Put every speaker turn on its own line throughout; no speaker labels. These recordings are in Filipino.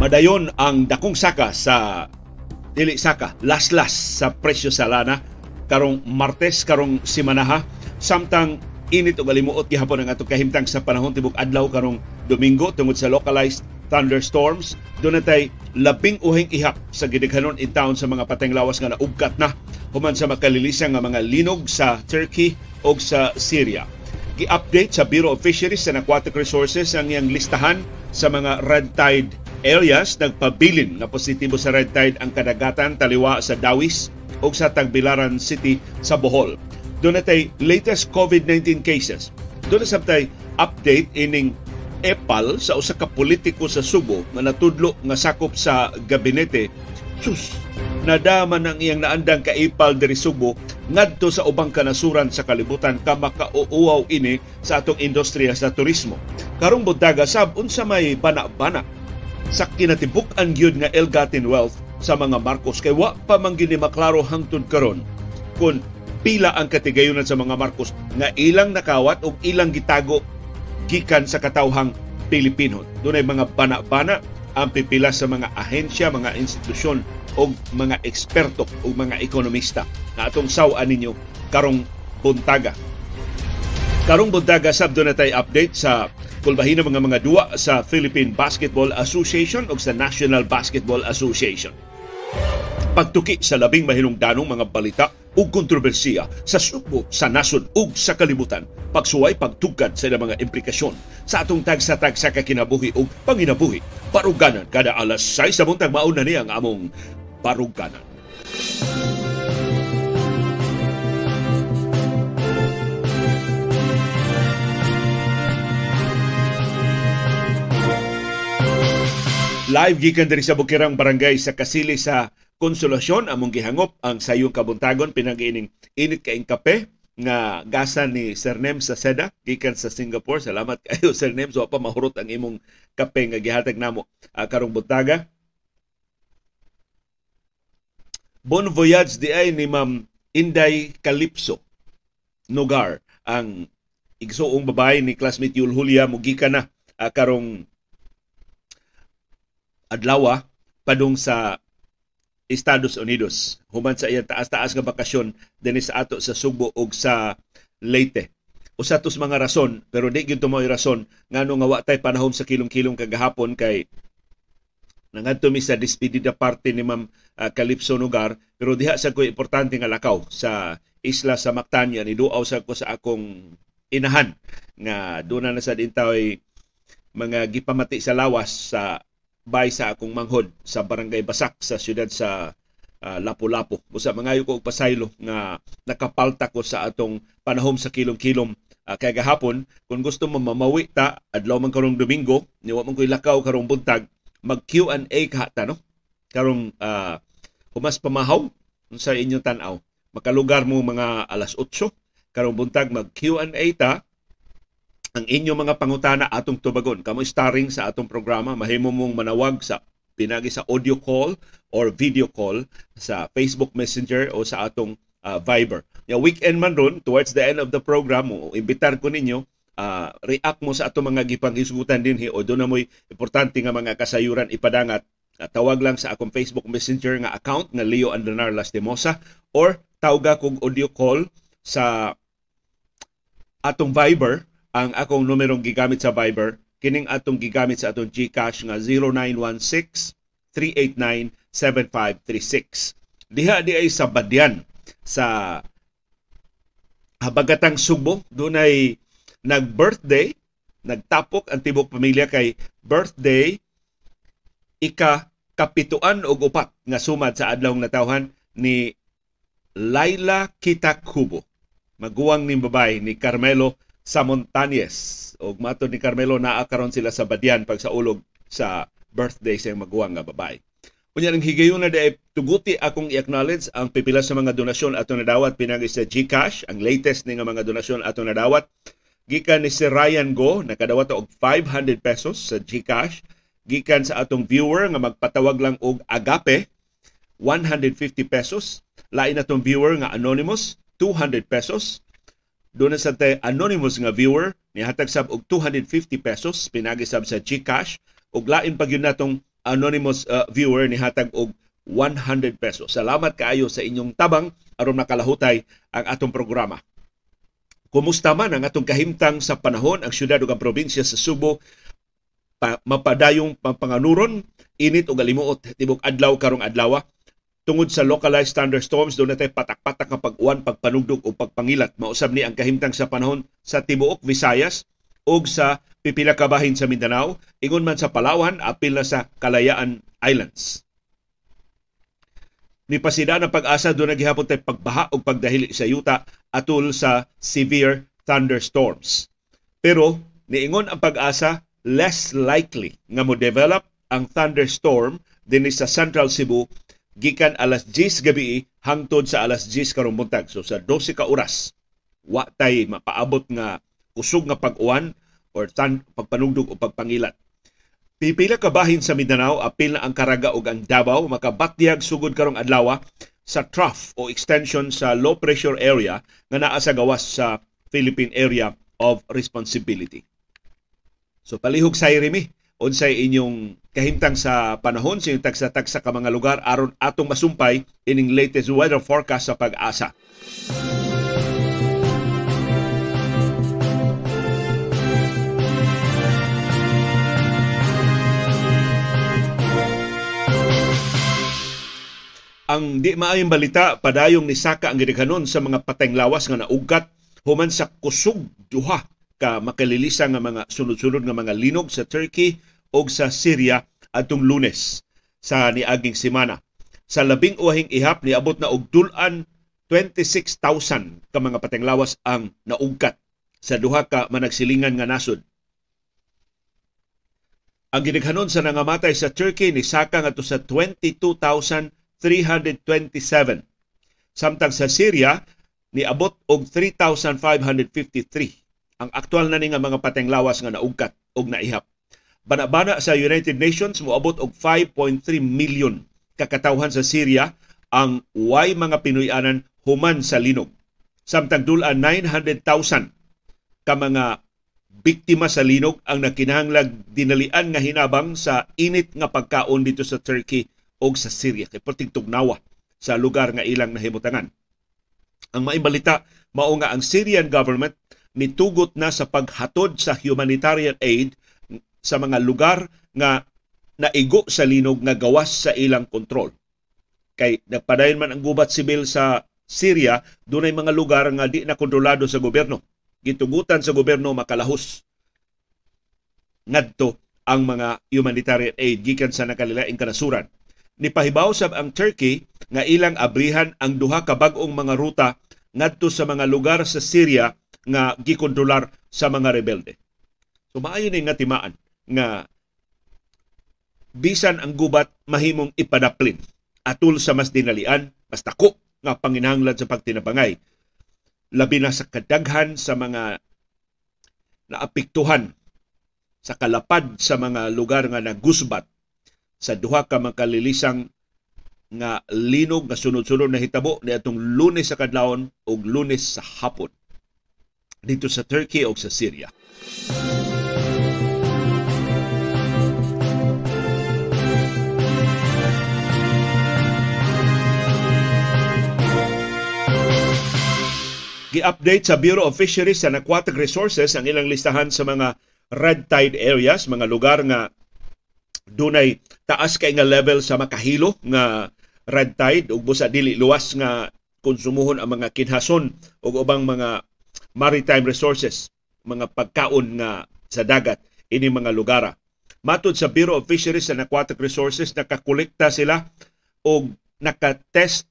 Madayon ang dakong saka sa dili saka laslas sa presyo sa lana karong Martes karong simanaha samtang init og alimuot gihapon ang ato kahimtang sa panahon tibok adlaw karong Domingo tungod sa localized thunderstorms natay labing uhing ihap sa gidaghanon in town sa mga pateng lawas nga naugkat na human sa makalilisang nga mga linog sa Turkey o sa Syria. Gi-update sa Bureau of Fisheries and Aquatic Resources ang iyang listahan sa mga red tide areas nagpabilin na positibo sa red tide ang kadagatan taliwa sa Dawis o sa Tagbilaran City sa Bohol. Doon natay latest COVID-19 cases. Doon sabtay update ining epal sa usa ka politiko sa Subo nga natudlo nga sakop sa gabinete. Sus, nadaman ang iyang naandang ka epal diri Subo ngadto sa ubang kanasuran sa kalibutan ka makauuaw ini sa atong industriya sa turismo. Karong buntaga sab unsa may bana-bana sa kinatibuk-an gyud nga ill-gotten wealth sa mga Marcos kay wa pa man gini maklaro hangtod karon kung pila ang katigayunan sa mga Marcos nga ilang nakawat o ilang gitago gikan sa katawhang Pilipino. Doon ay mga bana-bana ang pipila sa mga ahensya, mga institusyon o mga eksperto o mga ekonomista na atong sawan ninyo karong buntaga. Karong buntaga sabdo na tay update sa kulbahin ng mga mga duwa sa Philippine Basketball Association o sa National Basketball Association. Pagtuki sa labing mahinungdanong mga balita ug kontrobersiya sa subo, sa nasod ug sa kalibutan. Pagsuway pagtugkad sa mga implikasyon sa atong tagsa-tagsa ka kinabuhi ug panginabuhi. Baruganan kada alas 6 sa buntag mauna ni ang among baruganan. Live gikan diri sa Bukirang Barangay sa Kasili sa Konsolasyon among gihangop ang sayong kabuntagon. Pinag-ining init kaing kape nga gasa ni Sir Nem sa Seda gikan sa Singapore. Salamat kayo Sir Nem. So pa mahurot ang imong kape nga gihatag namo. Uh, karong buntaga. Bon voyage di ay ni Ma'am Inday Calypso Nogar. Ang igsuong babae ni classmate Yul Julia mugikan na uh, karong adlaw padung sa Estados Unidos human sa iyang taas-taas nga bakasyon dinhi sa ato sa Subo ug sa Leyte. Usa tos mga rason pero di gyud mo rason ngano nga wa tay panahon sa kilong-kilong kagahapon kay nangadto mi sa despedida party ni Ma'am uh, Calypso Nugar pero diha sa ko importante nga lakaw sa isla sa Mactania ni duaw sa ko sa akong inahan nga doon na sa dintaw mga gipamati sa lawas sa bay sa akong manghod sa barangay Basak sa siyudad sa uh, Lapu-Lapu. Busa mangayo ko og pasaylo nga nakapalta ko sa atong panahom sa kilom-kilom. Uh, kay gahapon kung gusto mo mamawi ta adlaw man karong Domingo ni wa man koy lakaw karong buntag mag Q&A ka ta no? Karong uh, humas pamahaw sa inyong tan-aw. Makalugar mo mga alas 8 karong buntag mag Q&A ta ang inyong mga pangutana atong tubagon. Kamo starring sa atong programa, mahimo mong manawag sa pinagi sa audio call or video call sa Facebook Messenger o sa atong uh, Viber. Ya weekend man ron towards the end of the program mo imbitar ko ninyo uh, react mo sa atong mga gipanghisgutan dinhi o do na mo'y importante nga mga kasayuran ipadangat uh, tawag lang sa akong Facebook Messenger nga account nga Leo Andonar Lastimosa or tawga kog audio call sa atong Viber ang akong numerong gigamit sa Viber kining atong gigamit sa atong GCash nga 0916 389 7536 diha di ay sa Badyan sa Habagatang Subo. Dunay nag-birthday nagtapok ang tibok pamilya kay birthday ika kapituan og upat nga sumad sa adlawng natawhan ni Laila Kitakubo maguwang ni babay ni Carmelo sa Montañez. O mato ni Carmelo naa karon sila sa Badyan pag sa ulog sa birthday sa maguwang nga babay. Unya nang higayon na dai tuguti akong i-acknowledge ang pipila sa mga donasyon ato nadawat pinagi sa GCash, ang latest ni nga mga donasyon ato nadawat. Gikan ni si Ryan Go, nakadawat og 500 pesos sa GCash. Gikan sa atong viewer nga magpatawag lang og Agape, 150 pesos. Lain atong viewer nga Anonymous, 200 pesos. Doon sa tay anonymous nga viewer ni hatag sab og 250 pesos pinagi sab sa GCash ug lain pag yun natong anonymous uh, viewer ni hatag og 100 pesos. Salamat kaayo sa inyong tabang aron makalahutay ang atong programa. Kumusta man ang atong kahimtang sa panahon ang syudad ug ang probinsya sa Subo pa, mapadayong pampanganuron init o galimuot tibok adlaw karong adlaw tungod sa localized thunderstorms doon natay patak-patak nga pag-uwan, pagpanugdog o pagpangilat. Mausab ni ang kahimtang sa panahon sa tibuok Visayas ug sa pipila ka bahin sa Mindanao, ingon man sa Palawan, apil na sa Kalayaan Islands. Ni pasida ng pag-asa doon naghihapon tay pagbaha o pagdahili sa yuta atul sa severe thunderstorms. Pero niingon ang pag-asa less likely nga mo develop ang thunderstorm din sa Central Cebu gikan alas 10 gabi hangtod sa alas 10 karong buntag. So sa 12 ka oras, wa tay mapaabot nga kusog nga pag-uwan or tan pagpanugdog o pagpangilat. Pipila ka bahin sa Mindanao, apil na ang Karaga ug ang Davao makabatyag sugod karong adlaw sa trough o extension sa low pressure area nga naa sa gawas sa Philippine Area of Responsibility. So palihog sa irimi, unsay inyong kahimtang sa panahon sa tagsa-tagsa ka mga lugar aron atong masumpay ining latest weather forecast sa pag-asa. ang di maayong balita padayong ni Saka ang gidaghanon sa mga patayng lawas nga naugat human sa kusog duha ka makalilisa nga mga sunod-sunod nga mga linog sa Turkey o sa Syria atong lunes sa niaging semana. Sa labing uhing ihap ni abot na og dulan 26,000 ka mga patenglawas ang naugkat sa duha ka managsilingan nga nasod. Ang gidaghanon sa nangamatay sa Turkey ni saka ngadto sa 22,327. Samtang sa Syria ni abot og 3,553 ang aktual na ni nga mga patenglawas nga naugkat og naihap. Banabana sa United Nations moabot og 5.3 million kakatawhan sa Syria ang way mga Pinoyanan human sa linog. Samtang dulan 900,000 ka mga biktima sa linog ang nakinahanglag dinalian nga hinabang sa init nga pagkaon dito sa Turkey o sa Syria kay perting tugnawa sa lugar nga ilang nahimutangan. Ang maibalita mao nga ang Syrian government nitugot na sa paghatod sa humanitarian aid sa mga lugar nga naigo sa linog nga gawas sa ilang kontrol. Kay nagpadayon man ang gubat sibil sa Syria, dunay mga lugar nga di na kontrolado sa gobyerno. Gitugutan sa gobyerno makalahos ngadto ang mga humanitarian aid gikan sa nakalilaing kanasuran. Nipahibaw sab ang Turkey nga ilang abrihan ang duha ka bag-ong mga ruta ngadto sa mga lugar sa Syria nga gikontrolar sa mga rebelde. So maayo ni nga timaan nga bisan ang gubat mahimong ipadaplin atul sa mas dinalian, mas dako nga panginahanglan sa pagtinabangay. Labi na sa kadaghan sa mga naapektuhan sa kalapad sa mga lugar nga nagusbat sa duha ka makalilisang nga linog nga sunod-sunod na hitabo ni atong lunes sa kadlawon ug lunes sa hapon dito sa Turkey o sa Syria. Gi-update sa Bureau of Fisheries and Aquatic Resources ang ilang listahan sa mga red tide areas, mga lugar nga dunay taas kay nga level sa makahilo nga red tide ug busa dili luwas nga konsumuhon ang mga kinhason ug ubang mga maritime resources, mga pagkaon nga sa dagat ini mga lugar. Matod sa Bureau of Fisheries and Aquatic Resources nakakolekta sila og nakatest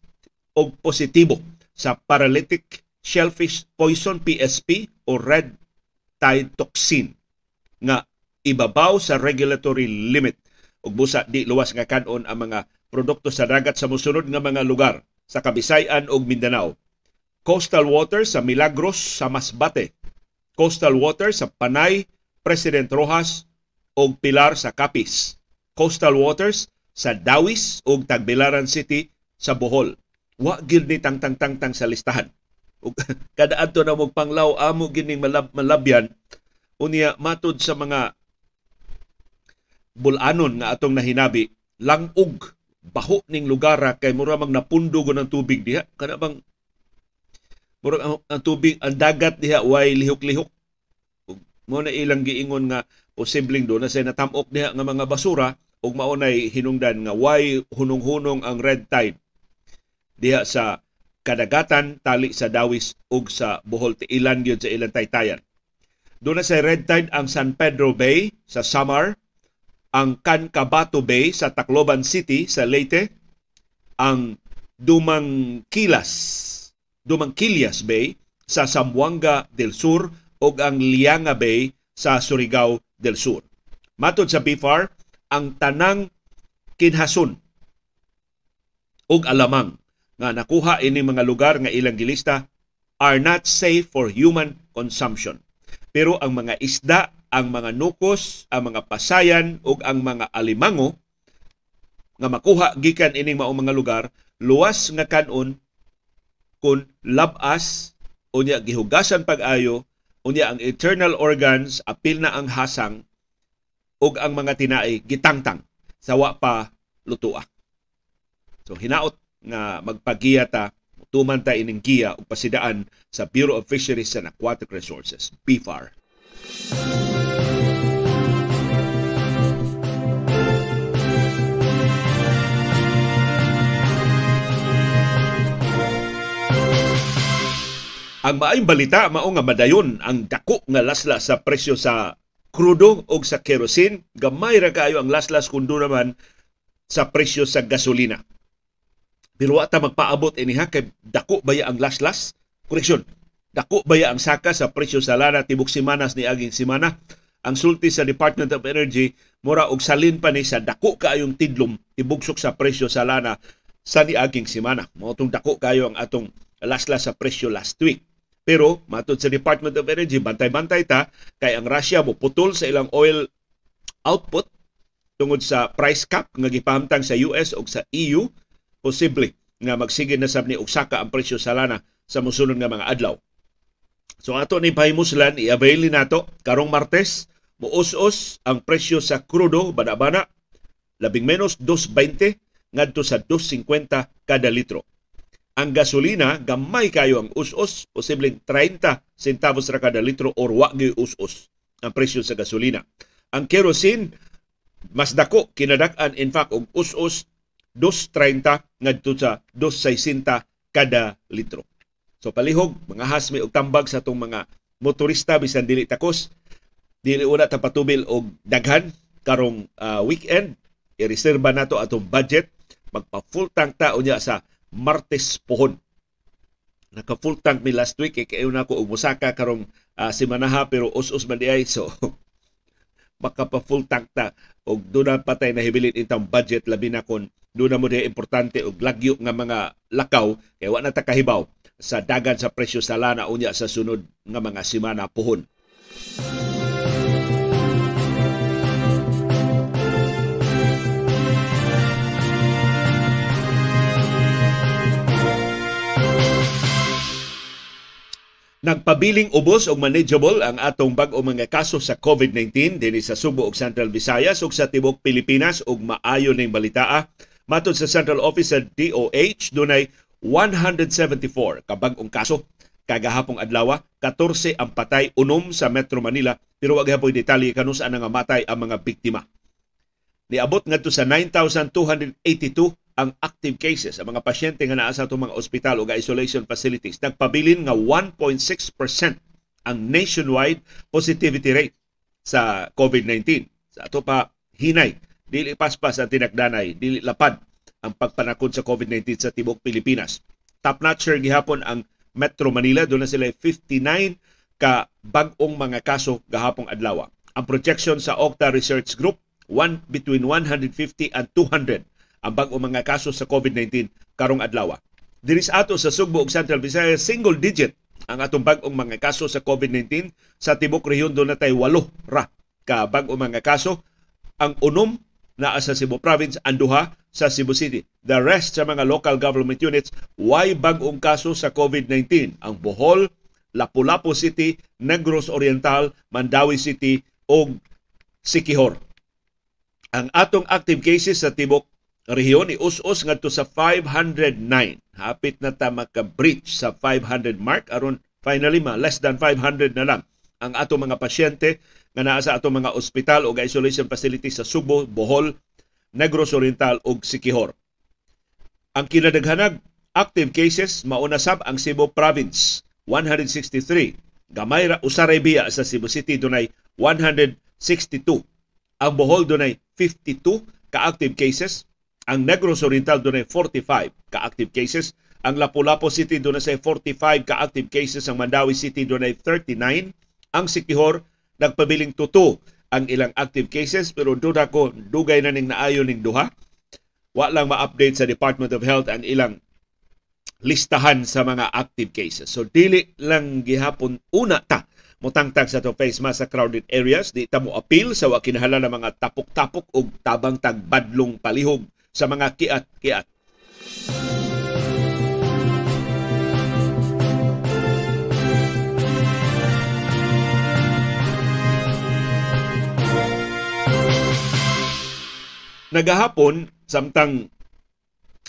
og positibo sa paralytic shellfish poison PSP o red tide toxin nga ibabaw sa regulatory limit ug busa di luwas nga kanon ang mga produkto sa dagat sa mosunod nga mga lugar sa Kabisayan ug Mindanao. Coastal waters sa Milagros sa Masbate. Coastal waters sa Panay, President Rojas ug Pilar sa Capiz. Coastal waters sa Dawis ug Tagbilaran City sa Bohol. Wa gyud ni tang tang tang sa listahan kada adto na mong panglaw amo gining malab, malabyan unya matud sa mga bulanon nga atong nahinabi langug baho ning lugar kay mura mang napundo ng tubig diha. Kana bang mura ang, tubig ang dagat diha way lihok-lihok. Mo na ilang giingon nga posibleng do na say natamok diha nga mga basura ug maunay hinungdan nga way hunong-hunong ang red tide diha sa kadagatan tali sa Dawis ug sa Bohol. Ilan gyud sa ilang taytayan. Doon na sa red tide ang San Pedro Bay sa Samar, ang Cancabato Bay sa Tacloban City sa Leyte, ang Dumang Kilas, Dumang Kilias Bay sa Zamboanga del Sur. Ug ang Lianga Bay sa Surigao del Sur. Matod sa BFAR, ang tanang kinhason ug alamang nga nakuha ini mga lugar nga ilang gilista are not safe for human consumption. Pero ang mga isda ang mga nukos, ang mga pasayan ug ang mga alimango nga makuha gikan ining mao mga lugar luwas nga kanon kun labas unya gihugasan pag-ayo unya ang internal organs apil na ang hasang ug ang mga tinai gitangtang sa wa pa lutua. So hinaot nga magpagiya ta tuman ta ining giya ug pasidaan sa Bureau of Fisheries and Aquatic Resources, BFAR. Ang maayong balita mao nga madayon ang dako nga laslas sa presyo sa krudo o sa kerosene. Gamay ra kayo ang laslas kundo naman sa presyo sa gasolina. Wa ta magpaabot iniha kay dako baya ang laslas. Koreksyon, dako baya ang saka sa presyo sa lana tibok semanas ni aging semana. Ang sulti sa Department of Energy mura og salin pa ni sa dako kaayong tidlom ibugsok sa presyo sa lana sa niaging semana. Mao dako kayo ang atong laslas sa presyo last week. Pero matod sa Department of Energy, bantay-bantay ta kay ang Russia mo putol sa ilang oil output tungod sa price cap nga gipahamtang sa US o sa EU, posible nga magsige na sab ni ugsaka ang presyo sa lana sa mosunod nga mga adlaw. So ato ni pahimuslan i-avail nato karong Martes muus-us ang presyo sa krudo bana-bana labing menos 2.20 ngadto sa 2.50 kada litro. Ang gasolina, gamay kayo ang us-us, posibleng 30 centavos ra kada litro or wa us-us ang presyo sa gasolina. Ang kerosene, mas dako kinadak-an in fact og us-us 2.30 ngadto sa 2.60 kada litro. So palihog, mga hasmi og tambag sa atong mga motorista bisan dili takos, dili una ta patubil og daghan karong uh, weekend, i-reserba nato atong budget, magpa full tank ta unya sa Martes pohon. Naka full tank mi last week kay na ko og karong uh, semanaha pero us-us man diay so makapa full tank ta og doon na patay na hibilit intang budget labi na kon doon na mo diay importante og lagyo nga mga lakaw kay wa na ta kahibaw sa dagan sa presyo sa lana unya sa sunod nga mga semana pohon. Nagpabiling ubos o manageable ang atong bag-o mga kaso sa COVID-19 dinhi sa Subo ug Central Visayas ug sa tibok Pilipinas ug maayo ning balitaa. Matod sa Central Office sa DOH, dunay 174 ka bag-ong kaso kagahapong adlaw, 14 ang patay unom sa Metro Manila pero wag gyapon detalye kanus ang nga matay ang mga biktima. Niabot ngadto sa 9,282 ang active cases, ang mga pasyente nga naa sa itong mga ospital o isolation facilities, nagpabilin nga 1.6% ang nationwide positivity rate sa COVID-19. Sa ato pa hinay, dili paspas ang tinagdanay, dili lapad ang pagpanakod sa COVID-19 sa tibok Pilipinas. Top notcher gihapon ang Metro Manila, doon na sila 59 ka bag-ong mga kaso gahapong adlaw. Ang projection sa Octa Research Group, one between 150 and 200 ang bag-o mga kaso sa COVID-19 karong adlaw. Diri sa ato sa Sugbo ug Central Visayas single digit ang atong bag-ong mga kaso sa COVID-19 sa tibok rehiyon do natay walo ra ka bag-o mga kaso ang unom naa sa Cebu Province ang duha sa Cebu City. The rest sa mga local government units why bag-ong kaso sa COVID-19 ang Bohol, Lapu-Lapu City, Negros Oriental, Mandawi City ug Sikihor. Ang atong active cases sa tibok rehiyon ius-us ngadto sa 509. Hapit na ta maka-breach sa 500 mark aron finally ma less than 500 na lang ang ato mga pasyente nga naa sa ato mga ospital o isolation facilities sa Subo, Bohol, Negros Oriental ug Sikihor. Ang kinadaghanag active cases mauna sab ang Cebu Province 163. Gamay ra usaray biya sa Cebu City dunay 162. Ang Bohol dunay 52 ka-active cases. Ang Negros Oriental dunay 45 ka-active cases. Ang Lapu-Lapu City dunay 45 ka-active cases. Ang Mandawi City dunay 39. Ang Sikihor nagpabiling tuto ang ilang active cases pero duda ko dugay na ning naayo ning duha. Wa lang ma-update sa Department of Health ang ilang listahan sa mga active cases. So dili lang gihapon una ta mutangtag sa to face mask sa crowded areas di ta mo appeal sa wa kinahanglan ng mga tapok-tapok ug tabang tagbadlong palihog sa mga kiat-kiat. Nagahapon, samtang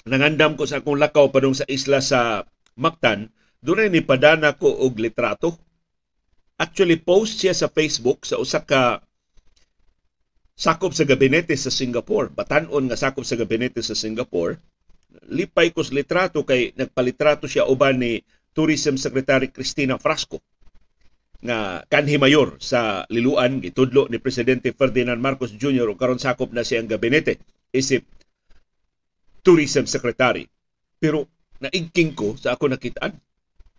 nangandam ko sa akong lakaw padung sa isla sa Mactan, doon ni padana ko og litrato. Actually, post siya sa Facebook sa usa ka sakop sa gabinete sa Singapore. Batanon nga sakop sa gabinete sa Singapore. Lipay ko sa litrato kay nagpalitrato siya uban ni Tourism Secretary Cristina Frasco nga kanhi mayor sa liluan gitudlo ni presidente Ferdinand Marcos Jr. o karon sakop na siyang gabinete. Isip tourism secretary. Pero naigking ko sa ako nakitaan.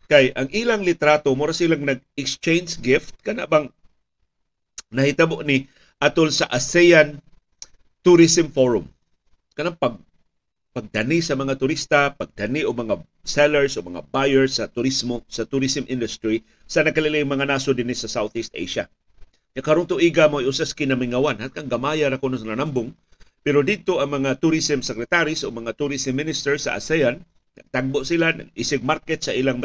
Kay ang ilang litrato mura silang nag-exchange gift. Kana bang nahitabo ni atol sa ASEAN Tourism Forum? Kanang pag pagdani sa mga turista, pagdani o mga sellers o mga buyers sa turismo, sa tourism industry sa nakalilang mga naso din sa Southeast Asia. Ya karong tuiga mo usas kinamingawan. Hat kang gamaya ra kuno sa nambong pero dito ang mga tourism secretaries o mga tourism ministers sa ASEAN tagbo sila isig market sa ilang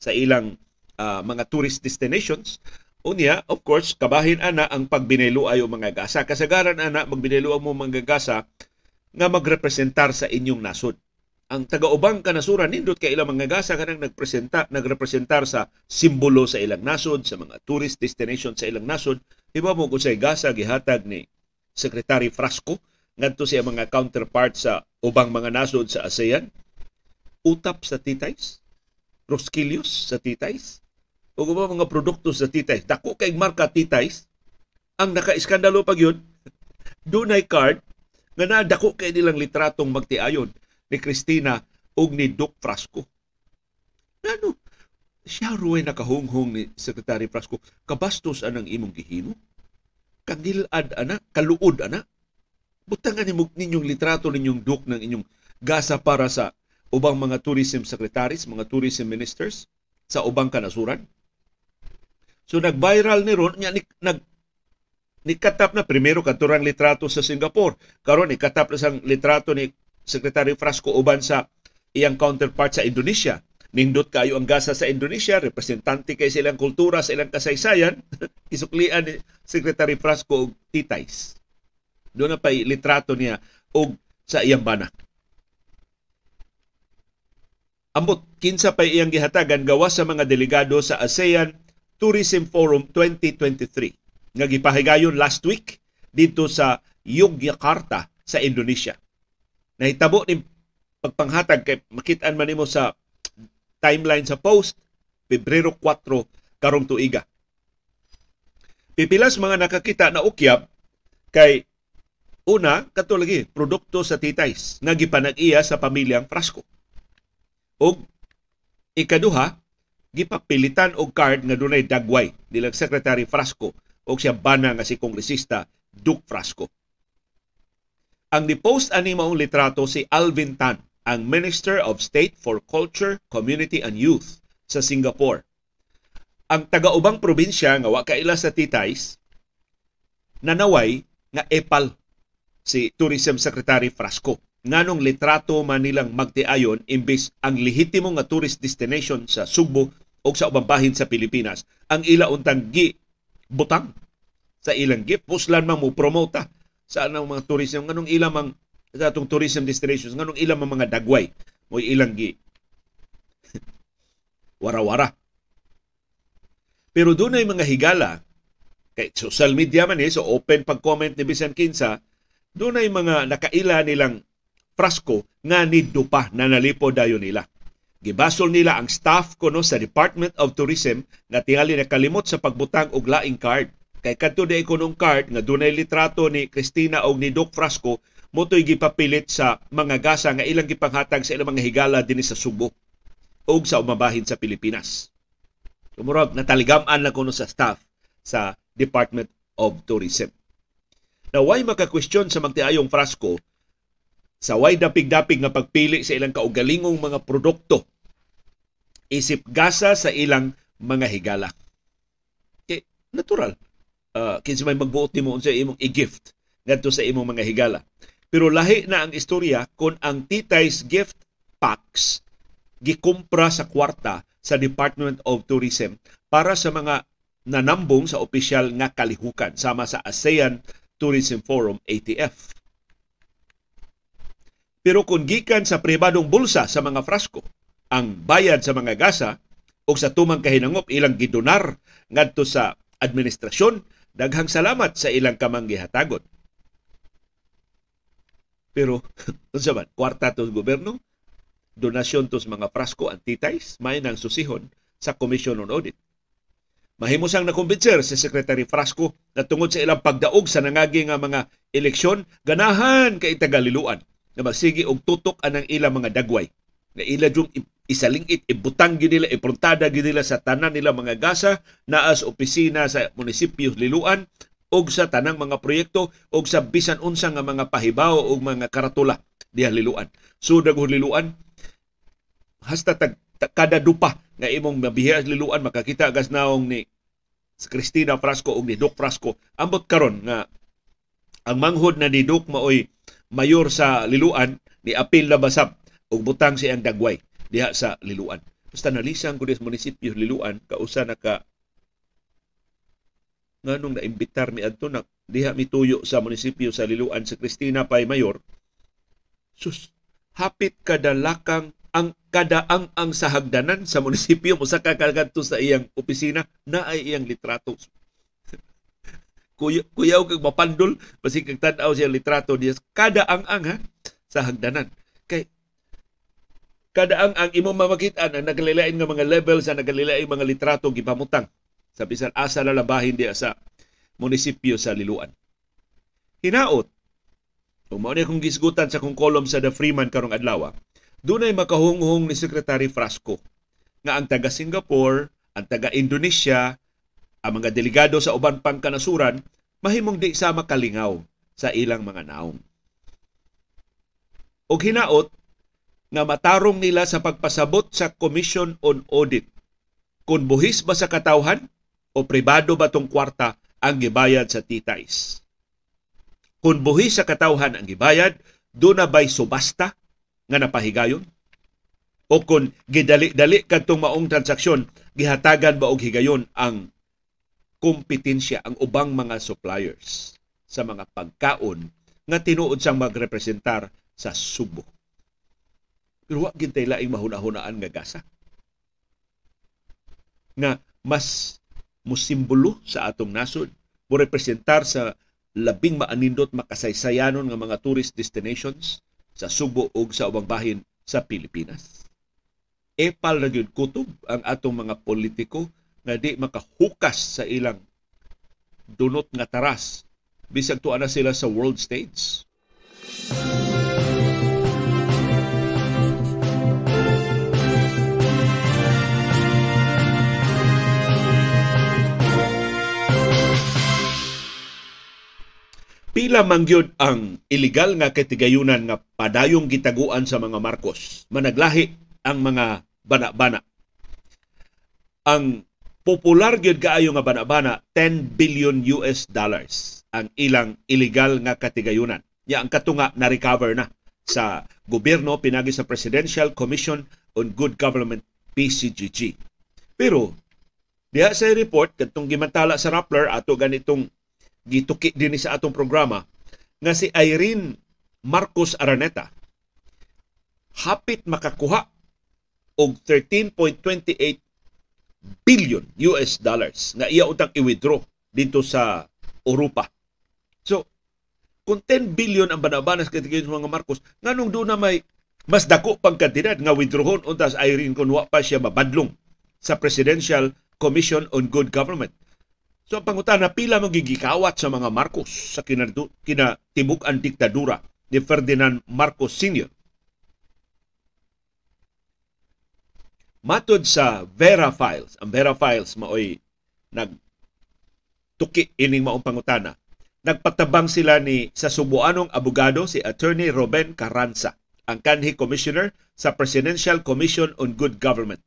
sa ilang uh, mga tourist destinations. Unya of course kabahin ana ang pagbinelo ayo mga gasa. Kasagaran ana magbinelo mo mga gasa nga magrepresentar sa inyong nasod. Ang taga-ubang kanasuran nindot kay ilang mga gasa kanang nagpresenta nagrepresentar sa simbolo sa ilang nasod, sa mga tourist destination sa ilang nasod. Iba mo kung sa gasa gihatag ni Secretary Frasco ngadto siya mga counterpart sa ubang mga nasod sa ASEAN. Utap sa titays, Roskilios sa titays, o mga produkto sa titays. Dako kay marka titays, ang naka-iskandalo pag yun, dunay card nga nadako kay nilang litratong magtiayon ni Christina ug ni Doc Frasco. Ano? Siya ruway nakahunghong ni Secretary Frasco. Kabastos anang imong gihimo? Kagilad ana, kaluod ana. Butangan ni ninyong litrato ninyong Doc ng inyong gasa para sa ubang mga tourism secretaries, mga tourism ministers sa ubang kanasuran. So nag-viral ni Ron, nag nikatap na primero katurang litrato sa Singapore. Karon ikatap na sang litrato ni Secretary Frasco uban sa iyang counterpart sa Indonesia. Nindot kayo ang gasa sa Indonesia, representante kay silang kultura, sa ilang kasaysayan, isuklian ni Secretary Frasco og titays. Doon na pa litrato niya og sa iyang bana. Ambot, kinsa pa iyang gihatagan gawas sa mga delegado sa ASEAN Tourism Forum 2023 nga gipahigayon last week dito sa Yogyakarta sa Indonesia. Nahitabo ni pagpanghatag kay makitaan man nimo sa timeline sa post Pebrero 4 karong tuiga. Pipilas mga nakakita na ukyab kay una kato lagi produkto sa titays nga gipanag-iya sa pamilyang Frasco. Og ikaduha gipapilitan og card nga dunay dagway dilang Secretary Frasco o siya bana nga si kongresista Duke Frasco. Ang ni-post ani maong litrato si Alvin Tan, ang Minister of State for Culture, Community and Youth sa Singapore. Ang taga-ubang probinsya nga wa kaila sa titays nanaway nga epal si Tourism Secretary Frasco. Nganong litrato man nilang magtiayon imbis ang lehitimo nga tourist destination sa Subo o sa ubang bahin sa Pilipinas ang ila untang gi butang sa ilang gift. Puslan man mo promota sa anong mga tourism nganong ilang mang sa atong tourism destinations nganong ilang mga dagway mo ilang gi wara-wara pero doon mga higala kay social media man eh, so open pag-comment ni bisan kinsa doon mga nakaila nilang prasko nga niddo pa na nalipo dayon nila Gibasol nila ang staff kuno sa Department of Tourism nga tingali nakalimot sa pagbutang og laing card. Kay kadto day kunong card nga dunay litrato ni Christina og ni Doc Frasco motoy gipapilit sa mga gasa nga ilang gipanghatag sa ilang mga higala dinhi sa Subo ug sa umabahin sa Pilipinas. Tumurog nataligaman lang kuno sa staff sa Department of Tourism. Na why maka-question sa magtiayong Frasco sa way dapig-dapig nga pagpili sa ilang kaugalingong mga produkto isip gasa sa ilang mga higala. Eh, natural. Uh, kinsa may magbuot nimo unsa imong i-gift ngadto sa imong mga higala. Pero lahi na ang istorya kung ang titay's gift packs gikumpra sa kwarta sa Department of Tourism para sa mga nanambong sa opisyal nga kalihukan sama sa ASEAN Tourism Forum ATF. Pero kung gikan sa pribadong bulsa sa mga frasko, ang bayad sa mga gasa o sa tumang kahinangop ilang gidonar ngadto sa administrasyon, daghang salamat sa ilang kamang gihatagon. Pero, unsa man, kwarta to gobyerno, donasyon tos mga frasko antitais, may nang susihon sa Commission on Audit. Mahimosang nakumbinser si Secretary Frasco na tungod sa ilang pagdaog sa nangagi nga mga eleksyon, ganahan kay tagaliluan na magsigi og tutok anang ilang mga dagway na ila yung isalingit ibutang gid nila iprontada gid sa tanan nila mga gasa naa sa opisina sa munisipyo Liluan og sa tanang mga proyekto og sa bisan unsa nga mga pahibaw og mga karatula diha Liluan. So dagho Liluan hasta tag, tag kada dupa nga imong mabihi Liluan makakita gas naong ni Cristina Frasco og ni Doc Frasco ambot karon nga ang manghod na ni Doc maoy mayor sa Liluan ni apil na basab og butang siyang dagway diha sa Liluan. Basta nalisang ko sa munisipyo Liluan kausa na ka nganong naimbitar mi adto na diha mituyo sa munisipyo sa Liluan sa Cristina Pay Mayor. Sus, hapit kada lakang ang kadaang ang sa hagdanan sa munisipyo mo sa kakadto sa iyang opisina na ay iyang litrato kuyaw kag mapandol basi kag tan-aw siya litrato diya kada ang ang ha? Sa hagdanan. Kay kada ang ang imo mamakitaan ang nagalilain nga mga level sa nagalilain mga litrato gipamutang. Sa bisan asa lalabahin diya sa munisipyo sa Liluan. Hinaot kung mao akong gisgutan sa kong kolom sa The Freeman karong adlaw dunay makahunghong ni Secretary Frasco nga ang taga Singapore ang taga Indonesia ang mga delegado sa uban pang kanasuran mahimong di sa makalingaw sa ilang mga naong. O hinaot nga matarong nila sa pagpasabot sa Commission on Audit kung buhis ba sa katawhan o pribado ba tong kwarta ang gibayad sa titays. Kung buhis sa katawhan ang gibayad, doon na ba'y subasta nga napahigayon? O kung gidali-dali kadtong maong transaksyon, gihatagan ba og higayon ang kompetensya ang ubang mga suppliers sa mga pagkaon nga tinuod sang magrepresentar sa Subo. Pero wa gintay laing mahuna-hunaan nga gasa. Nga mas musimbolo sa atong nasod, mo representar sa labing maanindot makasaysayanon nga mga tourist destinations sa Subo ug sa ubang bahin sa Pilipinas. Epal na gyud kutob ang atong mga politiko nga di makahukas sa ilang dunot nga taras bisag tuwa na sila sa world stage. Pila mangyod ang illegal nga katigayunan nga padayong gitaguan sa mga Marcos. Managlahi ang mga bana-bana. Ang popular gyud kaayo nga banabana 10 billion US dollars ang ilang illegal nga katigayunan. Ya ang katunga na recover na sa gobyerno pinagi sa Presidential Commission on Good Government PCGG. Pero diha sa report kadtong gimantala sa Rappler ato ganitong gituki din sa atong programa nga si Irene Marcos Araneta hapit makakuha og 13.28 billion US dollars nga iya utang i-withdraw dito sa Europa. So, kung 10 billion ang banabanas katigayon sa mga Marcos, nganong doon na may mas dako pang kantidad nga withdrawon untas Irene kung wa pa siya mabadlong sa Presidential Commission on Good Government. So ang pangutana pila mo gigikawat sa mga Marcos sa kinatibuk ang diktadura ni Ferdinand Marcos Sr. Matod sa Vera Files, ang Vera Files maoy nag tuki ining maong pangutana. Nagpatabang sila ni sa subuanong abogado si Attorney Ruben Carranza, ang kanhi commissioner sa Presidential Commission on Good Government.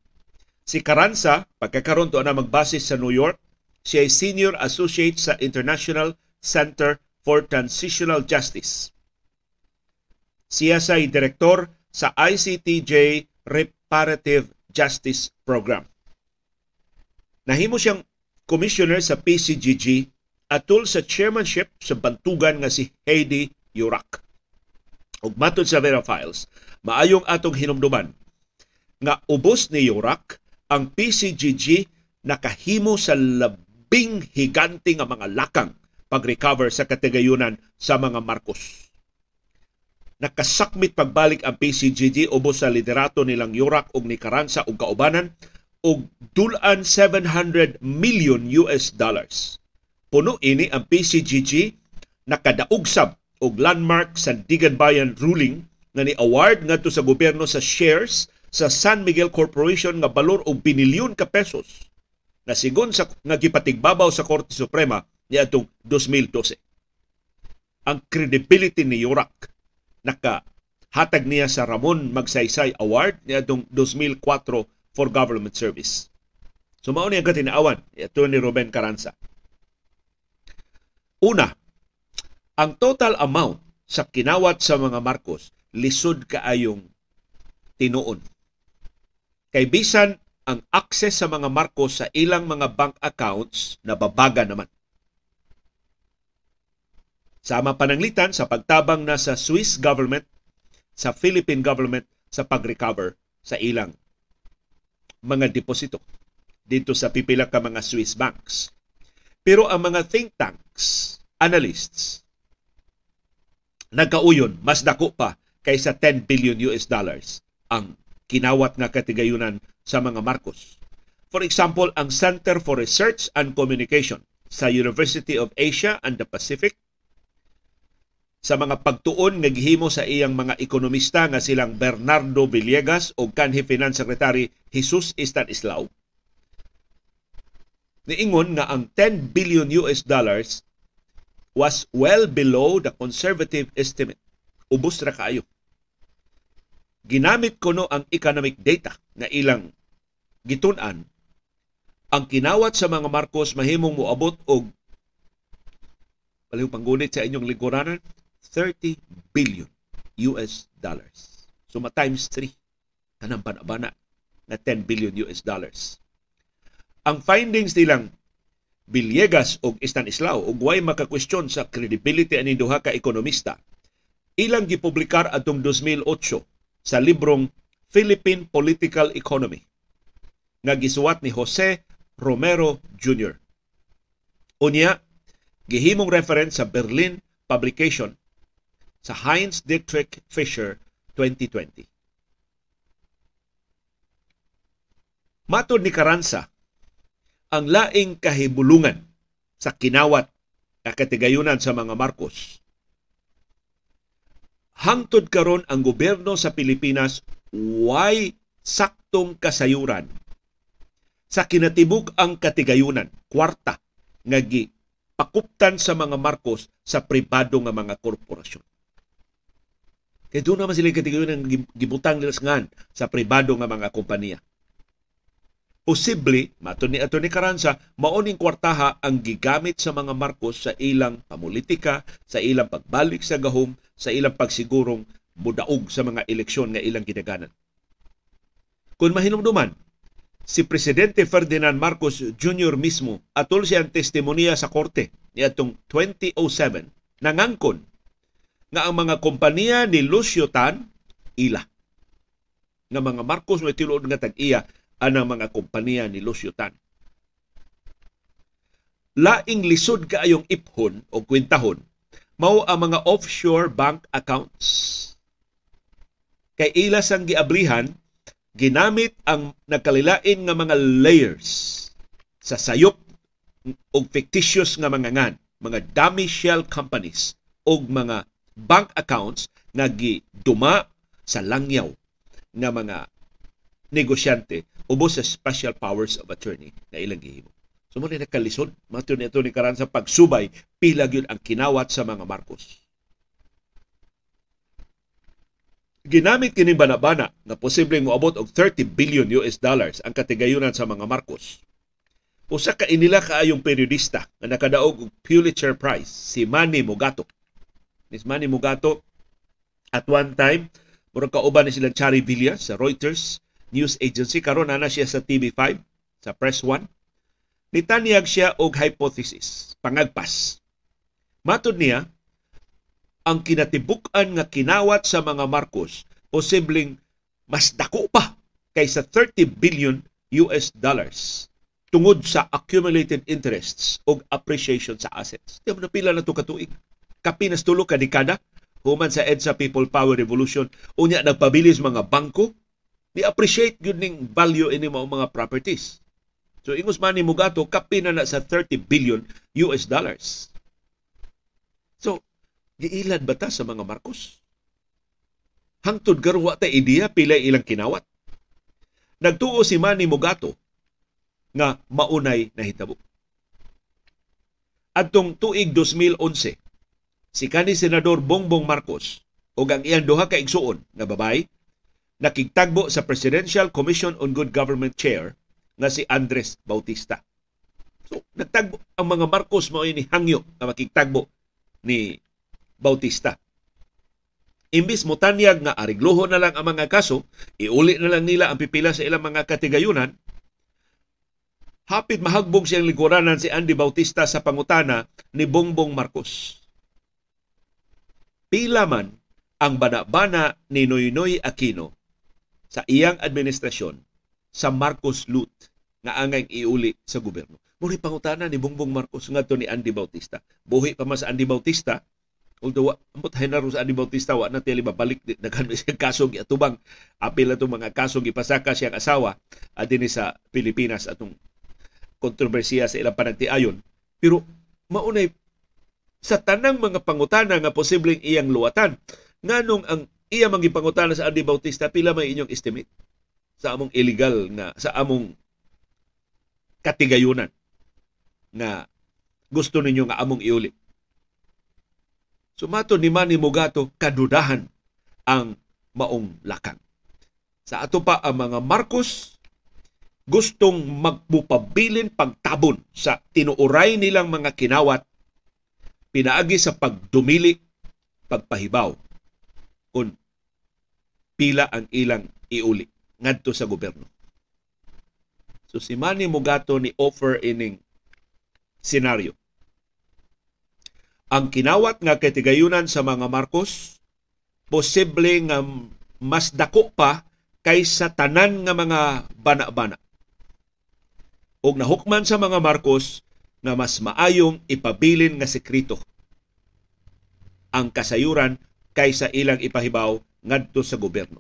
Si Carranza, pagkakaroon to na magbasis sa New York, siya ay senior associate sa International Center for Transitional Justice. Siya sa direktor sa ICTJ Reparative Justice Program. Nahimo siyang commissioner sa PCGG atol sa chairmanship sa bantugan nga si Heidi Yurak. Ug matod sa Vera Files, maayong atong hinumduman nga ubos ni Yurak ang PCGG nakahimo sa labing higante nga mga lakang pag-recover sa katigayunan sa mga Marcos nakasakmit pagbalik ang PCGG ubos sa liderato nilang Yurak ug ni Karansa ug kaubanan og dulan 700 million US dollars. Puno ini ang PCGG nakadaugsab og landmark sa Digan Bayan ruling nga ni award ngadto sa gobyerno sa shares sa San Miguel Corporation nga balor og binilyon ka pesos na sigon sa nga gipatigbabaw sa Korte Suprema niadtong 2012. Ang credibility ni Yurak naka hatag niya sa Ramon Magsaysay Award niadtong 2004 for government service. So mao ni ang katinaawan ito ni Ruben Caranza. Una, ang total amount sa kinawat sa mga Marcos lisod kaayong tinuon. Kay bisan ang access sa mga Marcos sa ilang mga bank accounts na babaga naman. Sama pananglitan sa pagtabang na sa Swiss government, sa Philippine government sa pag-recover sa ilang mga deposito dito sa pipila ka mga Swiss banks. Pero ang mga think tanks, analysts, nagkauyon, mas dako pa kaysa 10 billion US dollars ang kinawat nga katigayunan sa mga Marcos. For example, ang Center for Research and Communication sa University of Asia and the Pacific sa mga pagtuon nga gihimo sa iyang mga ekonomista nga silang Bernardo Villegas o kanhi Finance Secretary Jesus Istanislao. Niingon nga ang 10 billion US dollars was well below the conservative estimate. Ubos ra kaayo. Ginamit ko no ang economic data na ilang gitun-an ang kinawat sa mga Marcos mahimong moabot og palihog panggunit sa inyong lingkuranan 30 billion US dollars. So ma times 3 kanang panabana na 10 billion US dollars. Ang findings nilang Villegas og Stanislao ug way makakwestiyon sa credibility ani duha ka ekonomista ilang gipublikar atong 2008 sa librong Philippine Political Economy nga gisuwat ni Jose Romero Jr. Unya, gihimong reference sa Berlin publication sa Heinz Dietrich Fisher 2020. Matod ni Karansa, ang laing kahibulungan sa kinawat na katigayunan sa mga Marcos. Hangtod karon ang gobyerno sa Pilipinas way saktong kasayuran sa kinatibuk ang katigayunan, kwarta nga gi pakuptan sa mga Marcos sa pribado nga mga korporasyon. Kaya doon naman sila katigayon ng gibutang nila ngan sa pribado nga mga kompanya. Posible, mato ni Atty. Caranza, maoning kwartaha ang gigamit sa mga Marcos sa ilang pamulitika, sa ilang pagbalik sa gahom, sa ilang pagsigurong mudaog sa mga eleksyon nga ilang gidaganan. Kung mahinumduman, si Presidente Ferdinand Marcos Jr. mismo atol siyang testimonya sa korte niadtong 2007 nangangkon nga ang mga kompanya ni Lucio Tan ila nga mga Marcos may tiluod nga tag-iya anang mga kompanya ni Lucio Tan. Laing lisod kaayong iphon o kwintahon mao ang mga offshore bank accounts. Kay ila sang giablihan ginamit ang nagkalilain nga mga layers sa sayop og fictitious nga mga ngan, mga dummy shell companies og mga bank accounts nga giduma sa langyaw nga mga negosyante ubos sa special powers of attorney na ilang gihimo. So mo na nakalisod, mato nito ni karan sa pagsubay, pila gyud ang kinawat sa mga Marcos. Ginamit kini banabana nga posibleng moabot og 30 billion US dollars ang katigayunan sa mga Marcos. Usa ka inila kaayong periodista nga nakadaog og Pulitzer Prize, si Manny Nis Manny Mugato at one time murag kauban ni sila Chari Villa sa Reuters News Agency karon na siya sa TV5 sa Press 1 nitanyag siya og hypothesis pangagpas matud niya ang kinatibuk-an nga kinawat sa mga Marcos posibleng mas dako pa kaysa 30 billion US dollars tungod sa accumulated interests o appreciation sa assets. Di mo napila na ito katuig. Kapinas tulo ka human sa EDSA People Power Revolution, unya nagpabilis mga bangko, ni-appreciate yun ning value ini mga mga properties. So ingos man ni Mugato, kapina na sa 30 billion US dollars. So, giilad ba ta sa mga Marcos? Hangtod garwa ta ideya pila ilang kinawat. Nagtuo si Manny Mugato nga maunay na hitabo. Adtong tuig 2011, si kani senador Bongbong Marcos o ang iyang duha ka igsuon nga babay nakigtagbo sa Presidential Commission on Good Government Chair nga si Andres Bautista. So, nagtagbo ang mga Marcos mao ni hangyo nga makigtagbo ni Bautista. Imbis mo tanyag nga arigluho na lang ang mga kaso, iuli na lang nila ang pipila sa ilang mga katigayunan, hapit mahagbog siyang liguranan si Andy Bautista sa pangutana ni Bongbong Marcos. Pila man ang bana-bana ni Noynoy Aquino sa iyang administrasyon sa Marcos Loot nga angay iuli sa gobyerno. Muna pangutana ni Bongbong Marcos ngadto ni Andy Bautista. Buhi pa mas Andy Bautista, although ambot hinaro sa Andy Bautista wa na tili babalik daghan siya kaso giatubang apil na mga kaso gipasaka siyang asawa adini sa Pilipinas atong kontrobersiya sa ilang panagtiayon. Pero maunay sa tanang mga pangutana nga posibleng iyang luwatan, nganong ang iya pangutana sa Andy Bautista, pila may inyong estimate sa among illegal nga, sa among katigayunan na gusto ninyo nga among iuli. Sumato ni Manny Mugato, kadudahan ang maong lakang. Sa ato pa ang mga Marcos, gustong magpupabilin pagtabon sa tinuuray nilang mga kinawat pinaagi sa pagdumili pagpahibaw kung pila ang ilang iuli ngadto sa gobyerno. So si Manny Mugato ni offer ining senaryo. Ang kinawat nga katigayunan sa mga Marcos posible nga mas dako pa kaysa tanan nga mga bana-bana og nahukman sa mga Marcos nga mas maayong ipabilin nga sekreto ang kasayuran kaysa ilang ipahibaw ngadto sa gobyerno.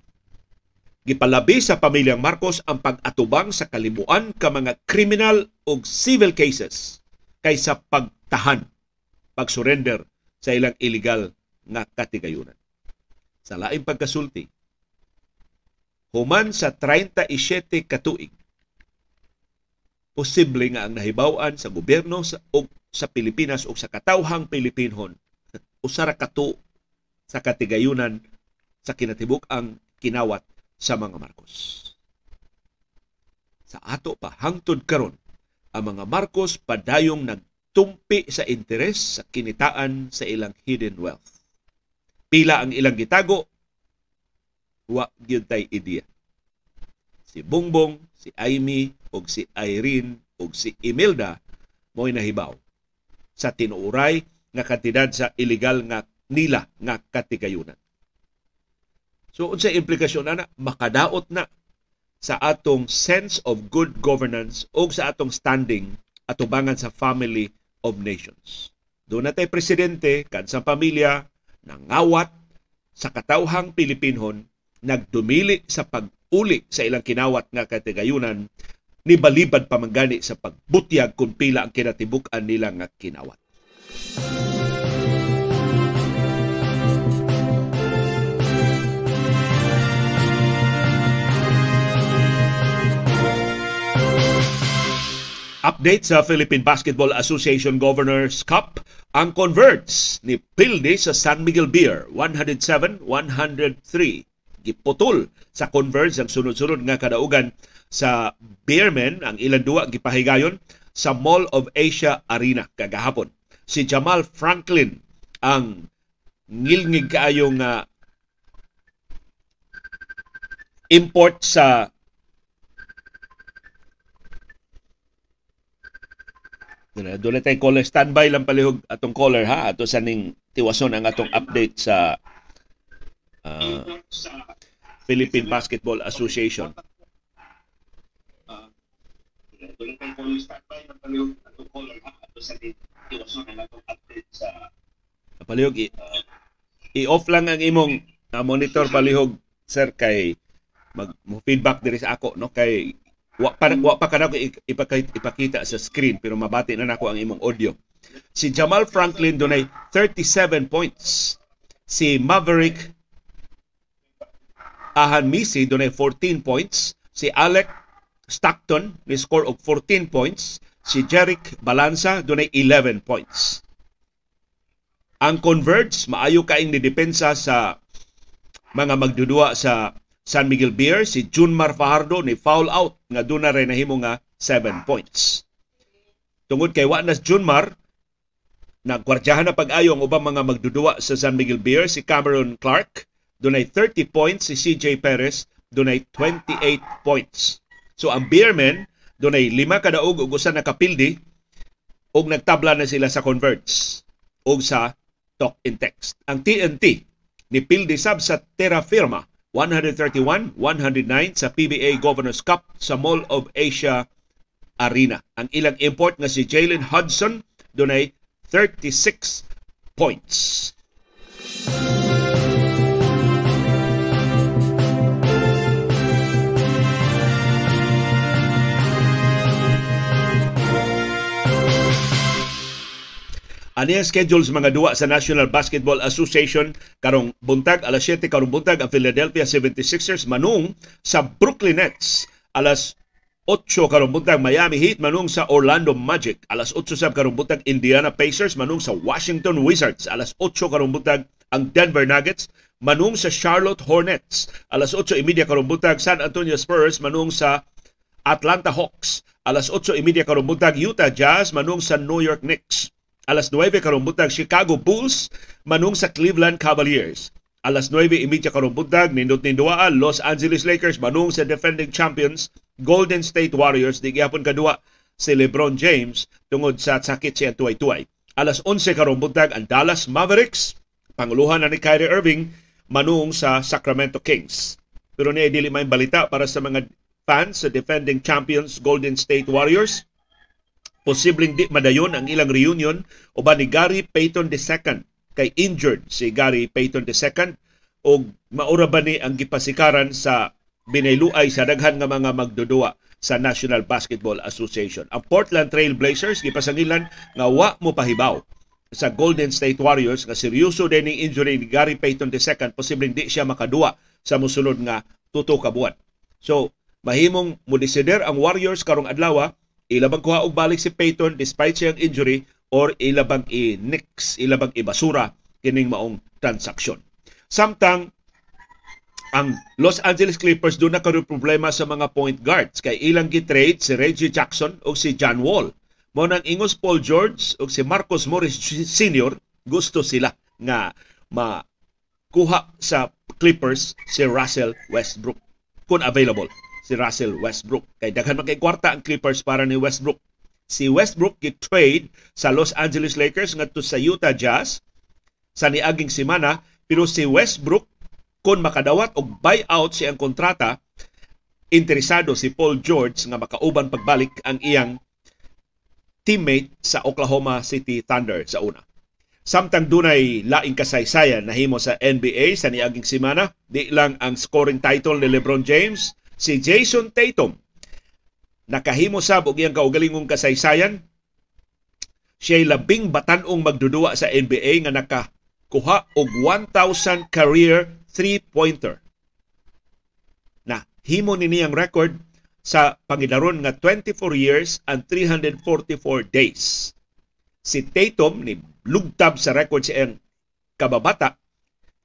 Gipalabi sa pamilyang Marcos ang pag-atubang sa kalibuan ka mga criminal o civil cases kaysa pagtahan, pag-surrender sa ilang illegal nga katigayunan. Sa laing pagkasulti, human sa 37 katuig, posible nga ang nahibawan sa gobyerno sa og sa Pilipinas o sa katawhang Pilipinhon usara kato sa katigayunan sa kinatibuk ang kinawat sa mga Marcos. Sa ato pa hangtod karon ang mga Marcos padayong nagtumpi sa interes sa kinitaan sa ilang hidden wealth. Pila ang ilang gitago, wa gyud tay ideya. Si Bongbong, si Amy, og si Irene og si Imelda mo'y nahibaw sa tinuuray nga kantidad sa illegal nga nila nga katigayunan. So unsa implikasyon ana makadaot na sa atong sense of good governance o sa atong standing atubangan sa family of nations. Doon natay presidente kan sa pamilya nangawat sa katawhang Pilipinhon nagdumili sa pag-uli sa ilang kinawat nga katigayunan ni balibad pamanggani sa pagbutyag kung pila ang kinatibuk-an nila nga kinawat. Update sa Philippine Basketball Association Governors Cup, ang converts ni Pilde sa San Miguel Beer 107-103. Giputol sa converts ang sunod-sunod nga kadaugan sa Beermen ang ilang duwa gipahigayon sa Mall of Asia Arena kagahapon. Si Jamal Franklin ang ngilngig kaayong uh, import sa Doon na tayo caller. Standby lang palihog atong caller ha. Ato sa ning tiwason ang atong update sa uh, Philippine Basketball Association. Doon na tayo caller. Standby lang palihog atong caller ha. Ato sa ning tiwason ang atong update sa palihog. I- i-off lang ang imong uh, monitor palihog sir kay mag feedback diri sa ako no kay wa pa, wa pa kanako ipakita, ipakita sa screen pero mabati na nako ang imong audio. Si Jamal Franklin dunay 37 points. Si Maverick Ahan Misi dunay 14 points. Si Alec Stockton ni score og 14 points. Si Jerick Balanza dunay 11 points. Ang Converge maayo kaing ni depensa sa mga magdudua sa San Miguel Beer, si Junmar Fajardo ni foul out nga doon na rin nahimo nga 7 points. Tungod kay Wanas Junmar, nagkwardyahan na pag-ayo ang ubang mga magdudua sa San Miguel Beer, si Cameron Clark, dunay 30 points, si CJ Perez, dunay 28 points. So ang Beermen, dunay lima kadaog ug usa na kapildi ug nagtabla na sila sa converts ug sa talk in text. Ang TNT ni Pildi sab sa Terra Firma 131-109 sa PBA Governors Cup sa Mall of Asia Arena. Ang ilang import nga si Jalen Hudson dunay 36 points. Ani ang schedule sa mga duwa sa National Basketball Association karong buntag alas 7 karong buntag ang Philadelphia 76ers manung sa Brooklyn Nets. Alas 8 karong buntag Miami Heat manung sa Orlando Magic. Alas 8 sab karong buntag Indiana Pacers manung sa Washington Wizards. Alas 8 karong buntag ang Denver Nuggets manung sa Charlotte Hornets. Alas 8:30 karong buntag San Antonio Spurs manung sa Atlanta Hawks. Alas 8:30 karong buntag Utah Jazz manung sa New York Knicks Alas 9 karong buntag Chicago Bulls manung sa Cleveland Cavaliers. Alas 9:30 karong buntag nindot ninduaa Los Angeles Lakers manung sa defending champions Golden State Warriors di gyapon kadua si LeBron James tungod sa sakit siya tuway-tuway. Alas 11 karong buntag ang Dallas Mavericks panguluhan na ni Kyrie Irving manung sa Sacramento Kings. Pero niya dili may balita para sa mga fans sa defending champions Golden State Warriors posibleng di madayon ang ilang reunion uban ni Gary Payton II kay injured si Gary Payton II o maura ba ni ang gipasikaran sa binayluay sa daghan nga mga magdudua sa National Basketball Association. Ang Portland Trail Blazers gipasangilan nga wa mo pahibaw sa Golden State Warriors nga seryoso din ni injury ni Gary Payton II posibleng di siya makadua sa musunod nga tuto ka buwan. So, mahimong mo ang Warriors karong adlaw ilabang kuha og balik si Payton despite siyang injury or ilabang i-nix, ilabang ibasura kining maong transaksyon. Samtang ang Los Angeles Clippers doon na karoon problema sa mga point guards kay ilang gitrade si Reggie Jackson o si John Wall. Mo nang ingos Paul George o si Marcos Morris Sr. gusto sila nga makuha sa Clippers si Russell Westbrook kung available si Russell Westbrook. Kay daghan man kay kwarta ang Clippers para ni Westbrook. Si Westbrook gi-trade sa Los Angeles Lakers ngadto sa Utah Jazz sa niaging semana pero si Westbrook kung makadawat og buyout siyang kontrata interesado si Paul George nga makauban pagbalik ang iyang teammate sa Oklahoma City Thunder sa una. Samtang dunay laing kasaysayan na himo sa NBA sa niaging semana, di lang ang scoring title ni LeBron James, si Jason Tatum nakahimo sab og iyang kaugalingong kasaysayan. Siya'y labing batanong magdudua sa NBA nga nakakuha og 1,000 career three-pointer. Na himo ni niyang record sa pangidaron nga 24 years and 344 days. Si Tatum ni lugtab sa record sa iyang kababata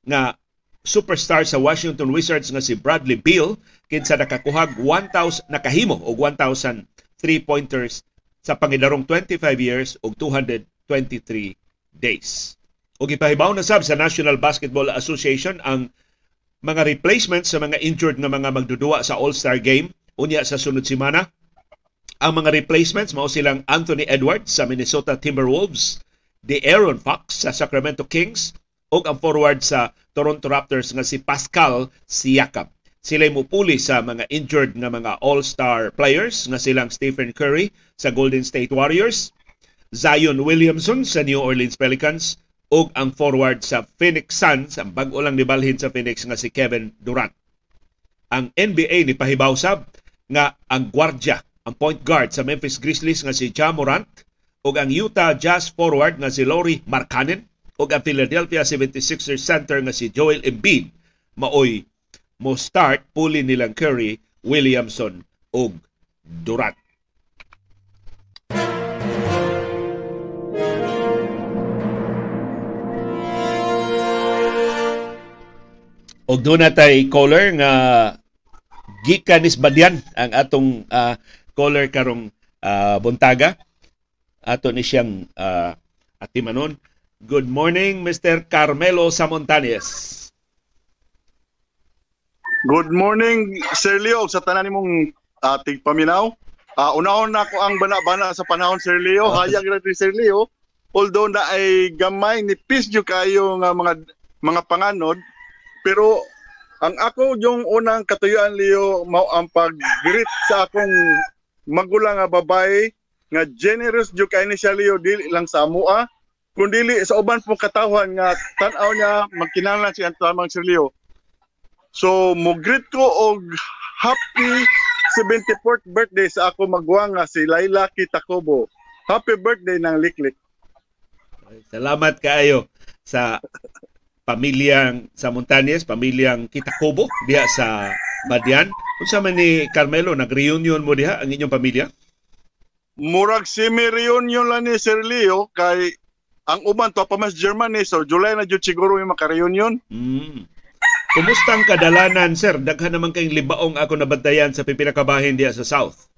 nga superstar sa Washington Wizards nga si Bradley Beal kinsa nakakuhag 1,000 nakahimo og 1,000 three-pointers sa pangidarong 25 years og 223 days. Og ipahibaw na sab sa National Basketball Association ang mga replacements sa mga injured nga mga magdudua sa All-Star Game unya sa sunod semana. Ang mga replacements mao silang Anthony Edwards sa Minnesota Timberwolves, the Aaron Fox sa Sacramento Kings ug ang forward sa Toronto Raptors nga si Pascal Siakam. Sila mupuli sa mga injured nga mga all-star players nga silang Stephen Curry sa Golden State Warriors, Zion Williamson sa New Orleans Pelicans ug ang forward sa Phoenix Suns ang bag-o lang nibalhin sa Phoenix nga si Kevin Durant. Ang NBA ni pahibaw sab nga ang gwardya, ang point guard sa Memphis Grizzlies nga si Ja Morant ug ang Utah Jazz forward nga si Laurie Markkanen ug ang Philadelphia 76ers center nga si Joel Embiid maoy mo start puli nilang Curry, Williamson ug Durant. Og doon natay caller nga gikan is badyan ang atong uh, caller karong uh, buntaga. Ato ni siyang uh, atimanon. Good morning, Mr. Carmelo Samontanes.
Good morning, Sir Leo, sa tanan nimong ating paminaw. Uh, unahon na ako ang bana-bana sa panahon, Sir Leo. Hayag na Sir Leo. Although na ay gamay, nipis nyo kayo nga mga, mga panganod, pero ang ako yung unang katuyuan, Leo, mao ang pag-greet sa akong magulang nga babae nga generous jud kay ni siya Leo dili lang sa amua kundi sa uban pong katawhan nga tan-aw niya magkinahanglan siya tamang Sir Leo So, mo greet ko og happy 74th birthday sa ako magwanga si Laila Kitakobo. Happy birthday ng Liklik.
Salamat kaayo sa pamilyang sa Montañez, pamilyang Kitakobo diha sa Badian. Unsa man ni Carmelo nag-reunion mo diha ang inyong pamilya?
Murag semi reunion lang ni Sir Leo kay ang uban to pa mas Germany so July na jud siguro yung maka-reunion.
Mm. Kumusta ang kadalanan, sir? Daghan naman kayong libaong ako nabantayan sa pipinakabahin diya sa South.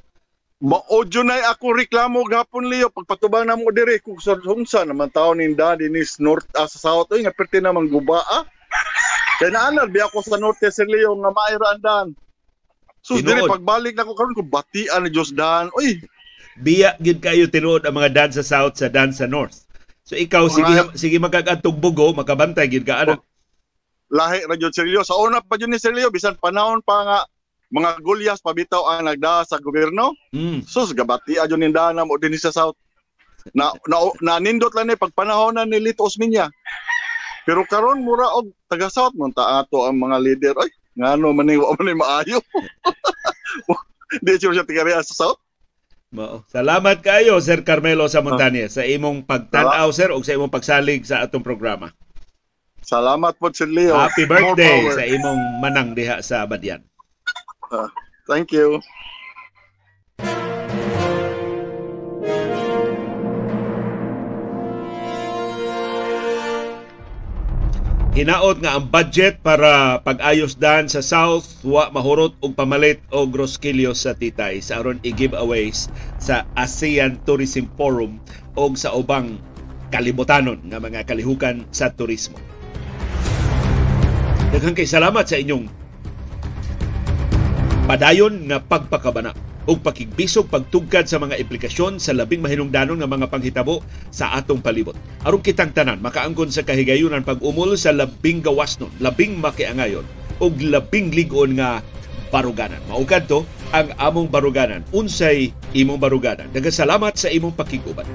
Maodyo na ako reklamo gapon Leo pagpatubang na mo dire kung sa hunsa naman taon ninda dinis north uh, sa south oy nga perti naman gubaa. Kaya naanar biya ako sa norte sa Leo nga maira andan. So dire pagbalik na ko karon ko batian ni Dios dan. Oy,
biya gid kayo tinuod ang mga dan sa south sa dan sa north. So ikaw sige sige magkakatog bugo makabantay gid ka ana
lahi ra jud Sergio. Sa una pa jud ni Sergio bisan panahon pa nga mga gulyas pabitaw ang nagda sa gobyerno. Mm. Sus gabati adyo ninda na mo din sa South. Na, na, na nindot lang ni pagpanahon na ni Lito Osminya. Pero karon mura og taga South man ta ato ang mga leader. Ay, ngano man ni wa man maayo. Di siya tiga sa South.
Mao. Salamat kayo Sir Carmelo sa Montañez sa imong pagtan-aw sir ug sa imong pagsalig sa atong programa.
Salamat po Sir Leo.
Happy birthday sa imong manang diha sa Badyan.
Uh, thank you.
Hinaot nga ang budget para pag-ayos dan sa South wa mahurot og pamalit og groskilyo sa titay sa aron i-giveaways sa ASEAN Tourism Forum og sa ubang kalibutanon nga mga kalihukan sa turismo. Daghang kay salamat sa inyong padayon nga pagpakabana ug pakigbisog pagtugkad sa mga implikasyon sa labing mahinungdanon nga mga panghitabo sa atong palibot. Aron kitang tanan makaangkon sa kahigayunan pag-umol sa labing gawasnon, labing makiangayon ug labing ligon nga baruganan. Maugad to ang among baruganan. Unsay imong baruganan. Daghang salamat sa imong pakiguban.